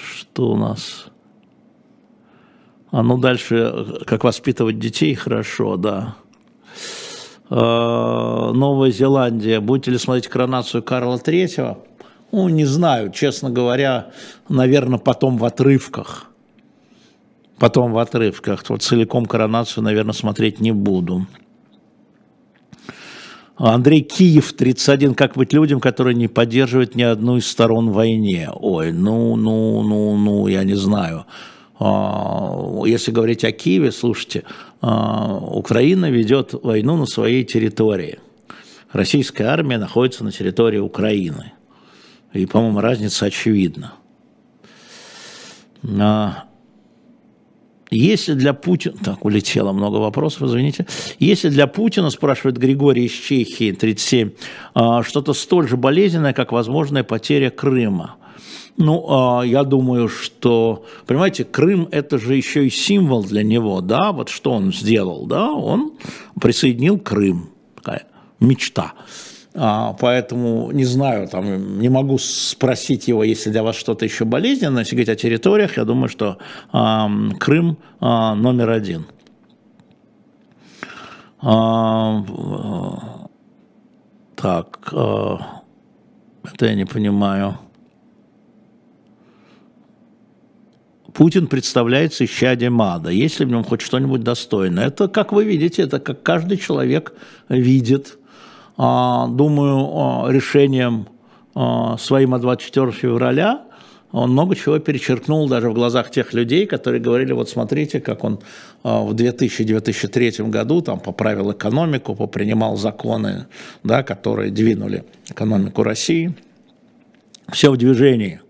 Что у нас? А ну дальше, как воспитывать детей, хорошо, да. Новая Зеландия. Будете ли смотреть коронацию Карла Третьего? Ну, не знаю, честно говоря, наверное, потом в отрывках. Потом в отрывках. Вот целиком коронацию, наверное, смотреть не буду. Андрей Киев, 31. Как быть людям, которые не поддерживают ни одну из сторон войне? Ой, ну, ну, ну, ну, я не знаю. А, если говорить о Киеве, слушайте, а, Украина ведет войну на своей территории. Российская армия находится на территории Украины. И, по-моему, разница очевидна. А, если для Путина... Так, улетело много вопросов, извините. Если для Путина, спрашивает Григорий из Чехии, 37, а, что-то столь же болезненное, как возможная потеря Крыма. Ну, а, я думаю, что, понимаете, Крым – это же еще и символ для него, да, вот что он сделал, да, он присоединил Крым, такая мечта. А, поэтому не знаю, там, не могу спросить его, если для вас что-то еще болезненное. Если говорить о территориях, я думаю, что Крым а, номер один. А, так, это я не понимаю. Путин представляется исчадием. Есть ли в нем хоть что-нибудь достойное? Это, как вы видите, это как каждый человек видит думаю, а, решением а, своим от 24 февраля он много чего перечеркнул даже в глазах тех людей, которые говорили, вот смотрите, как он в 2000-2003 году там поправил экономику, попринимал законы, да, которые двинули экономику России. Все в движении.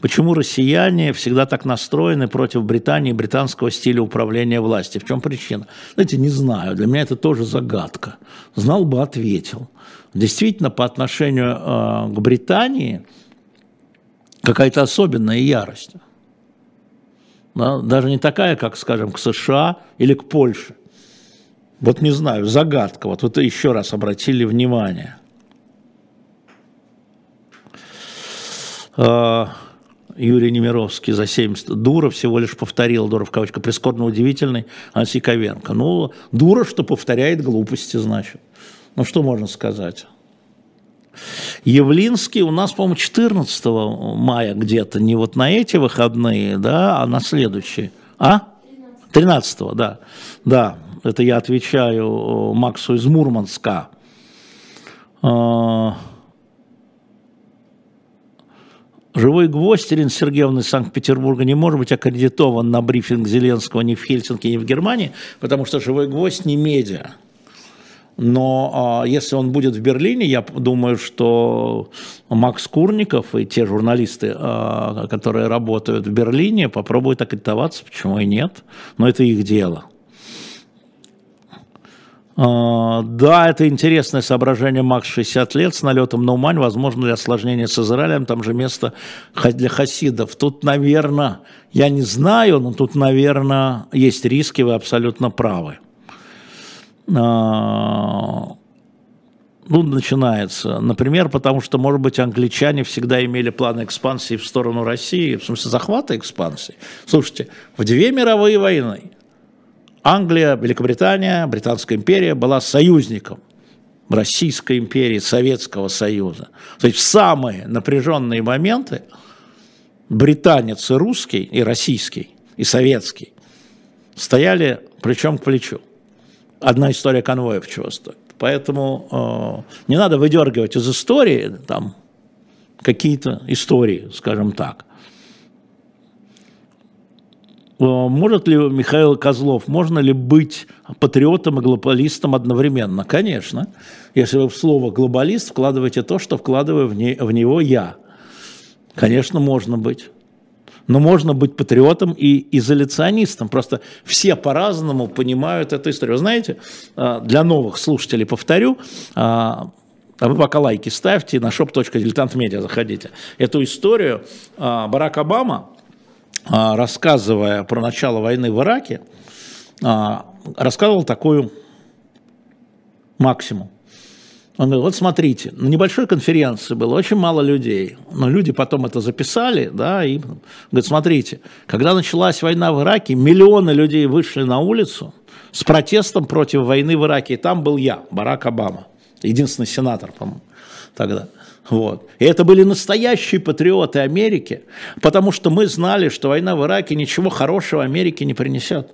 Почему россияне всегда так настроены против Британии и британского стиля управления властью? В чем причина? Знаете, не знаю. Для меня это тоже загадка. Знал бы, ответил. Действительно, по отношению э, к Британии какая-то особенная ярость. Да? Даже не такая, как, скажем, к США или к Польше. Вот не знаю, загадка. Вот вы еще раз обратили внимание. Uh, Юрий Немировский за 70. Дура всего лишь повторил, дура в кавычках, прискорбно удивительный Ансиковенко. Ну, дура, что повторяет глупости, значит. Ну, что можно сказать? Явлинский у нас, по-моему, 14 мая где-то, не вот на эти выходные, да, а на следующие. А? 13 да. Да, это я отвечаю Максу из Мурманска. А, Живой гвоздь Ирина Сергеевна из Санкт-Петербурга не может быть аккредитован на брифинг Зеленского ни в Хельсинки, ни в Германии, потому что живой гвоздь не медиа. Но а, если он будет в Берлине, я думаю, что Макс Курников и те журналисты, а, которые работают в Берлине, попробуют аккредитоваться, почему и нет. Но это их дело. А, да, это интересное соображение. Макс 60 лет с налетом на Умань. Возможно, для осложнения с Израилем. Там же место для хасидов. Тут, наверное, я не знаю, но тут, наверное, есть риски, вы абсолютно правы. А, ну, начинается. Например, потому что, может быть, англичане всегда имели планы экспансии в сторону России, в смысле захвата экспансии. Слушайте, в две мировые войны Англия, Великобритания, Британская империя была союзником Российской империи, Советского Союза. То есть в самые напряженные моменты британец и русский, и российский, и советский стояли плечом к плечу. Одна история конвоев чего стоит. Поэтому э, не надо выдергивать из истории там какие-то истории, скажем так. Э, может ли Михаил Козлов, можно ли быть патриотом и глобалистом одновременно? Конечно. Если вы в слово глобалист вкладываете то, что вкладываю в, не, в него я. Конечно, можно быть. но можно быть патриотом и изоляционистом. Просто все по-разному понимают эту историю. Знаете, а, для новых слушателей повторю, а, а вы пока лайки ставьте, на shop.diletantmedia заходите. Эту историю Барак Обама, рассказывая про начало войны в Ираке, рассказывал такую максимум. Он говорит, вот смотрите, на небольшой конференции было очень мало людей, но люди потом это записали, да, и говорит, смотрите, когда началась война в Ираке, миллионы людей вышли на улицу с протестом против войны в Ираке, и там был я, Барак Обама, единственный сенатор, по-моему, тогда. Вот. И это были настоящие патриоты Америки, потому что мы знали, что война в Ираке ничего хорошего Америке не принесет.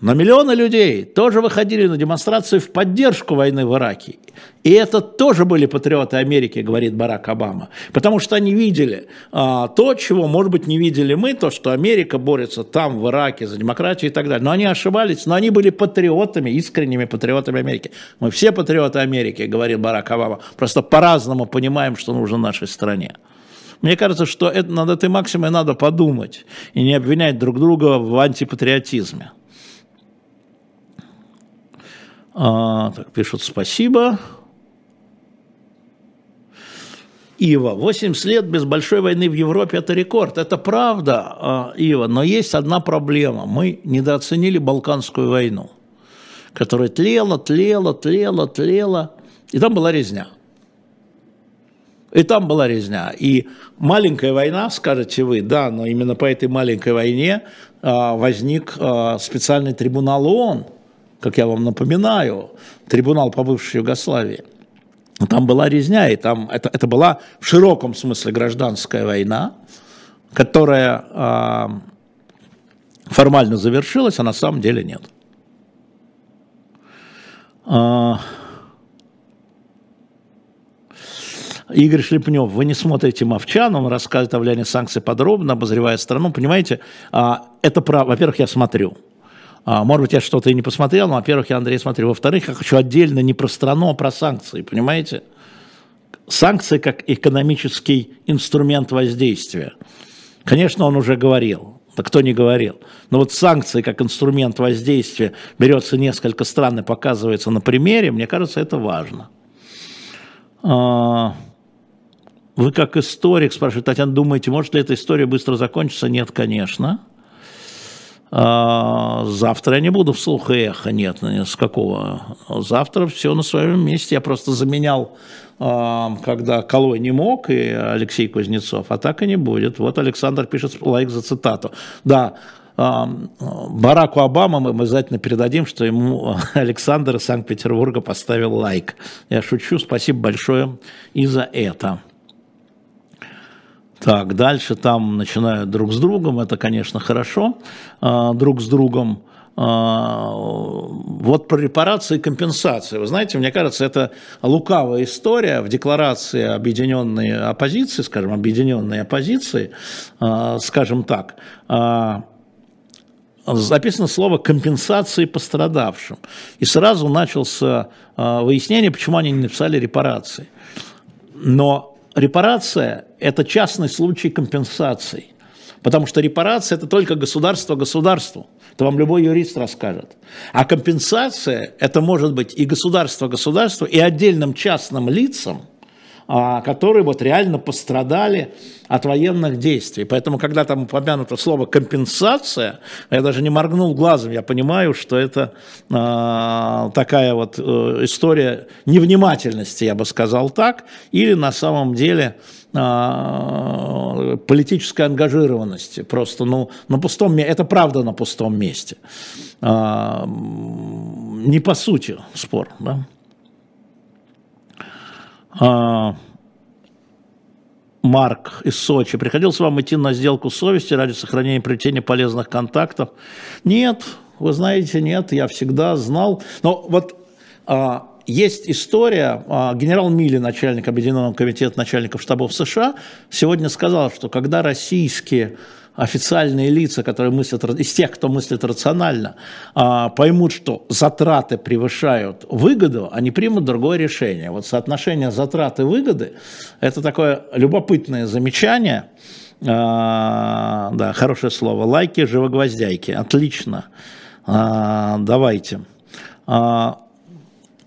Но миллионы людей тоже выходили на демонстрации в поддержку войны в Ираке. И это тоже были патриоты Америки, говорит Барак Обама. Потому что они видели а, то, чего, может быть, не видели мы, то, что Америка борется там, в Ираке, за демократию и так далее. Но они ошибались, но они были патриотами, искренними патриотами Америки. Мы все патриоты Америки, говорит Барак Обама. Просто по-разному понимаем, что нужно нашей стране. Мне кажется, что это, над этой максимой надо подумать и не обвинять друг друга в антипатриотизме. А, так, пишут спасибо. Ива, 80 лет без большой войны в Европе – это рекорд. Это правда, а, Ива, но есть одна проблема. Мы недооценили Балканскую войну, которая тлела, тлела, тлела, тлела, и там была резня. И там была резня. И маленькая война, скажете вы, да, но именно по этой маленькой войне а, возник специальный трибунал ООН – как я вам напоминаю, трибунал по бывшей Югославии. Там была резня, и там это, это была в широком смысле гражданская война, которая э, формально завершилась, а на самом деле нет. Э, Игорь Шлепнев, вы не смотрите Мовчан, он рассказывает о влиянии санкций подробно, обозревая страну. Понимаете, это право. Во-первых, я смотрю. А, может быть, я что-то и не посмотрел, но, во-первых, я Андрей смотрю. Во-вторых, я хочу отдельно не про страну, а про санкции, понимаете? Санкции как экономический инструмент воздействия. Конечно, он уже говорил, да кто не говорил. Но вот санкции как инструмент воздействия берется несколько стран и показывается на примере, мне кажется, это важно. А, вы как историк, спрашивает Татьяна, думаете, может ли эта история быстро закончиться? Нет, конечно. А, завтра я не буду вслух и эхо, нет, с какого. Завтра все на своем месте. Я просто заменял, а, когда Колой не мог, и Алексей Кузнецов, а так и не будет. Вот Александр пишет лайк за цитату. Да, а, Бараку Обама мы обязательно передадим, что ему Александр из Санкт-Петербурга поставил лайк. Я шучу, спасибо большое и за это. Так, дальше там начинают друг с другом, это, конечно, хорошо, а, друг с другом. А, вот про репарации и компенсации. Вы знаете, мне кажется, это лукавая история в декларации объединенной оппозиции, скажем, объединенной оппозиции, а, скажем так, записано слово компенсации пострадавшим. И сразу начался выяснение, почему они не написали репарации. Но репарация – это частный случай компенсации. Потому что репарация – это только государство государству. Это вам любой юрист расскажет. А компенсация – это может быть и государство государству, и отдельным частным лицам – которые вот реально пострадали от военных действий. Поэтому, когда там упомянуто слово «компенсация», я даже не моргнул глазом, я понимаю, что это э, такая вот э, история невнимательности, я бы сказал так, или на самом деле э, политической ангажированности. Просто, ну, на пустом месте, это правда на пустом месте. Э, не по сути спор, да. А, Марк из Сочи. Приходилось вам идти на сделку совести ради сохранения приобретения полезных контактов? Нет, вы знаете, нет, я всегда знал. Но вот а, есть история, а, генерал Милли, начальник Объединенного комитета начальников штабов США, сегодня сказал, что когда российские официальные лица, которые мыслят, из тех, кто мыслит рационально, а, поймут, что затраты превышают выгоду, они примут другое решение. Вот соотношение затрат и выгоды – это такое любопытное замечание, А, да, хорошее слово. Лайки, живогвоздяйки. Отлично. А, давайте.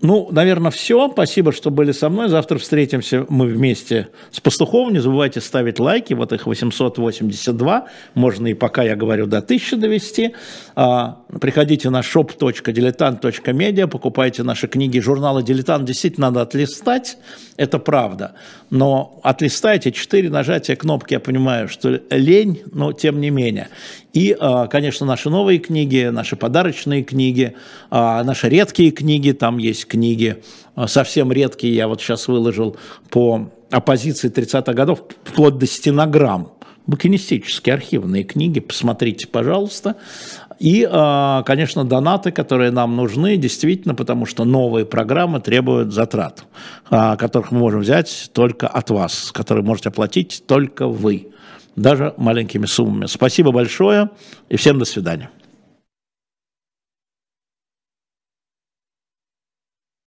Ну, наверное, все. Спасибо, что были со мной. Завтра встретимся мы вместе с Пастуховым. Не забывайте ставить лайки. Вот их 882. Можно и пока я говорю до 1000 довести. А, приходите на shop.diletant.media, покупайте наши книги. Журналы «Дилетант» действительно надо отлистать. Это правда. Но отлистайте. Четыре нажатия кнопки. Я понимаю, что лень, но тем не менее. И, а, конечно, наши новые книги, наши подарочные книги, а, наши редкие книги. Там есть книги а, совсем редкие, я вот сейчас выложил по оппозиции 30-х годов, вплоть до стенограмм. Букинистические архивные книги, посмотрите, пожалуйста. И, конечно, донаты, которые нам нужны, действительно, потому что новые программы требуют затрат, которых мы можем взять только от вас, которые можете оплатить только вы, даже маленькими суммами. Спасибо большое и всем до свидания.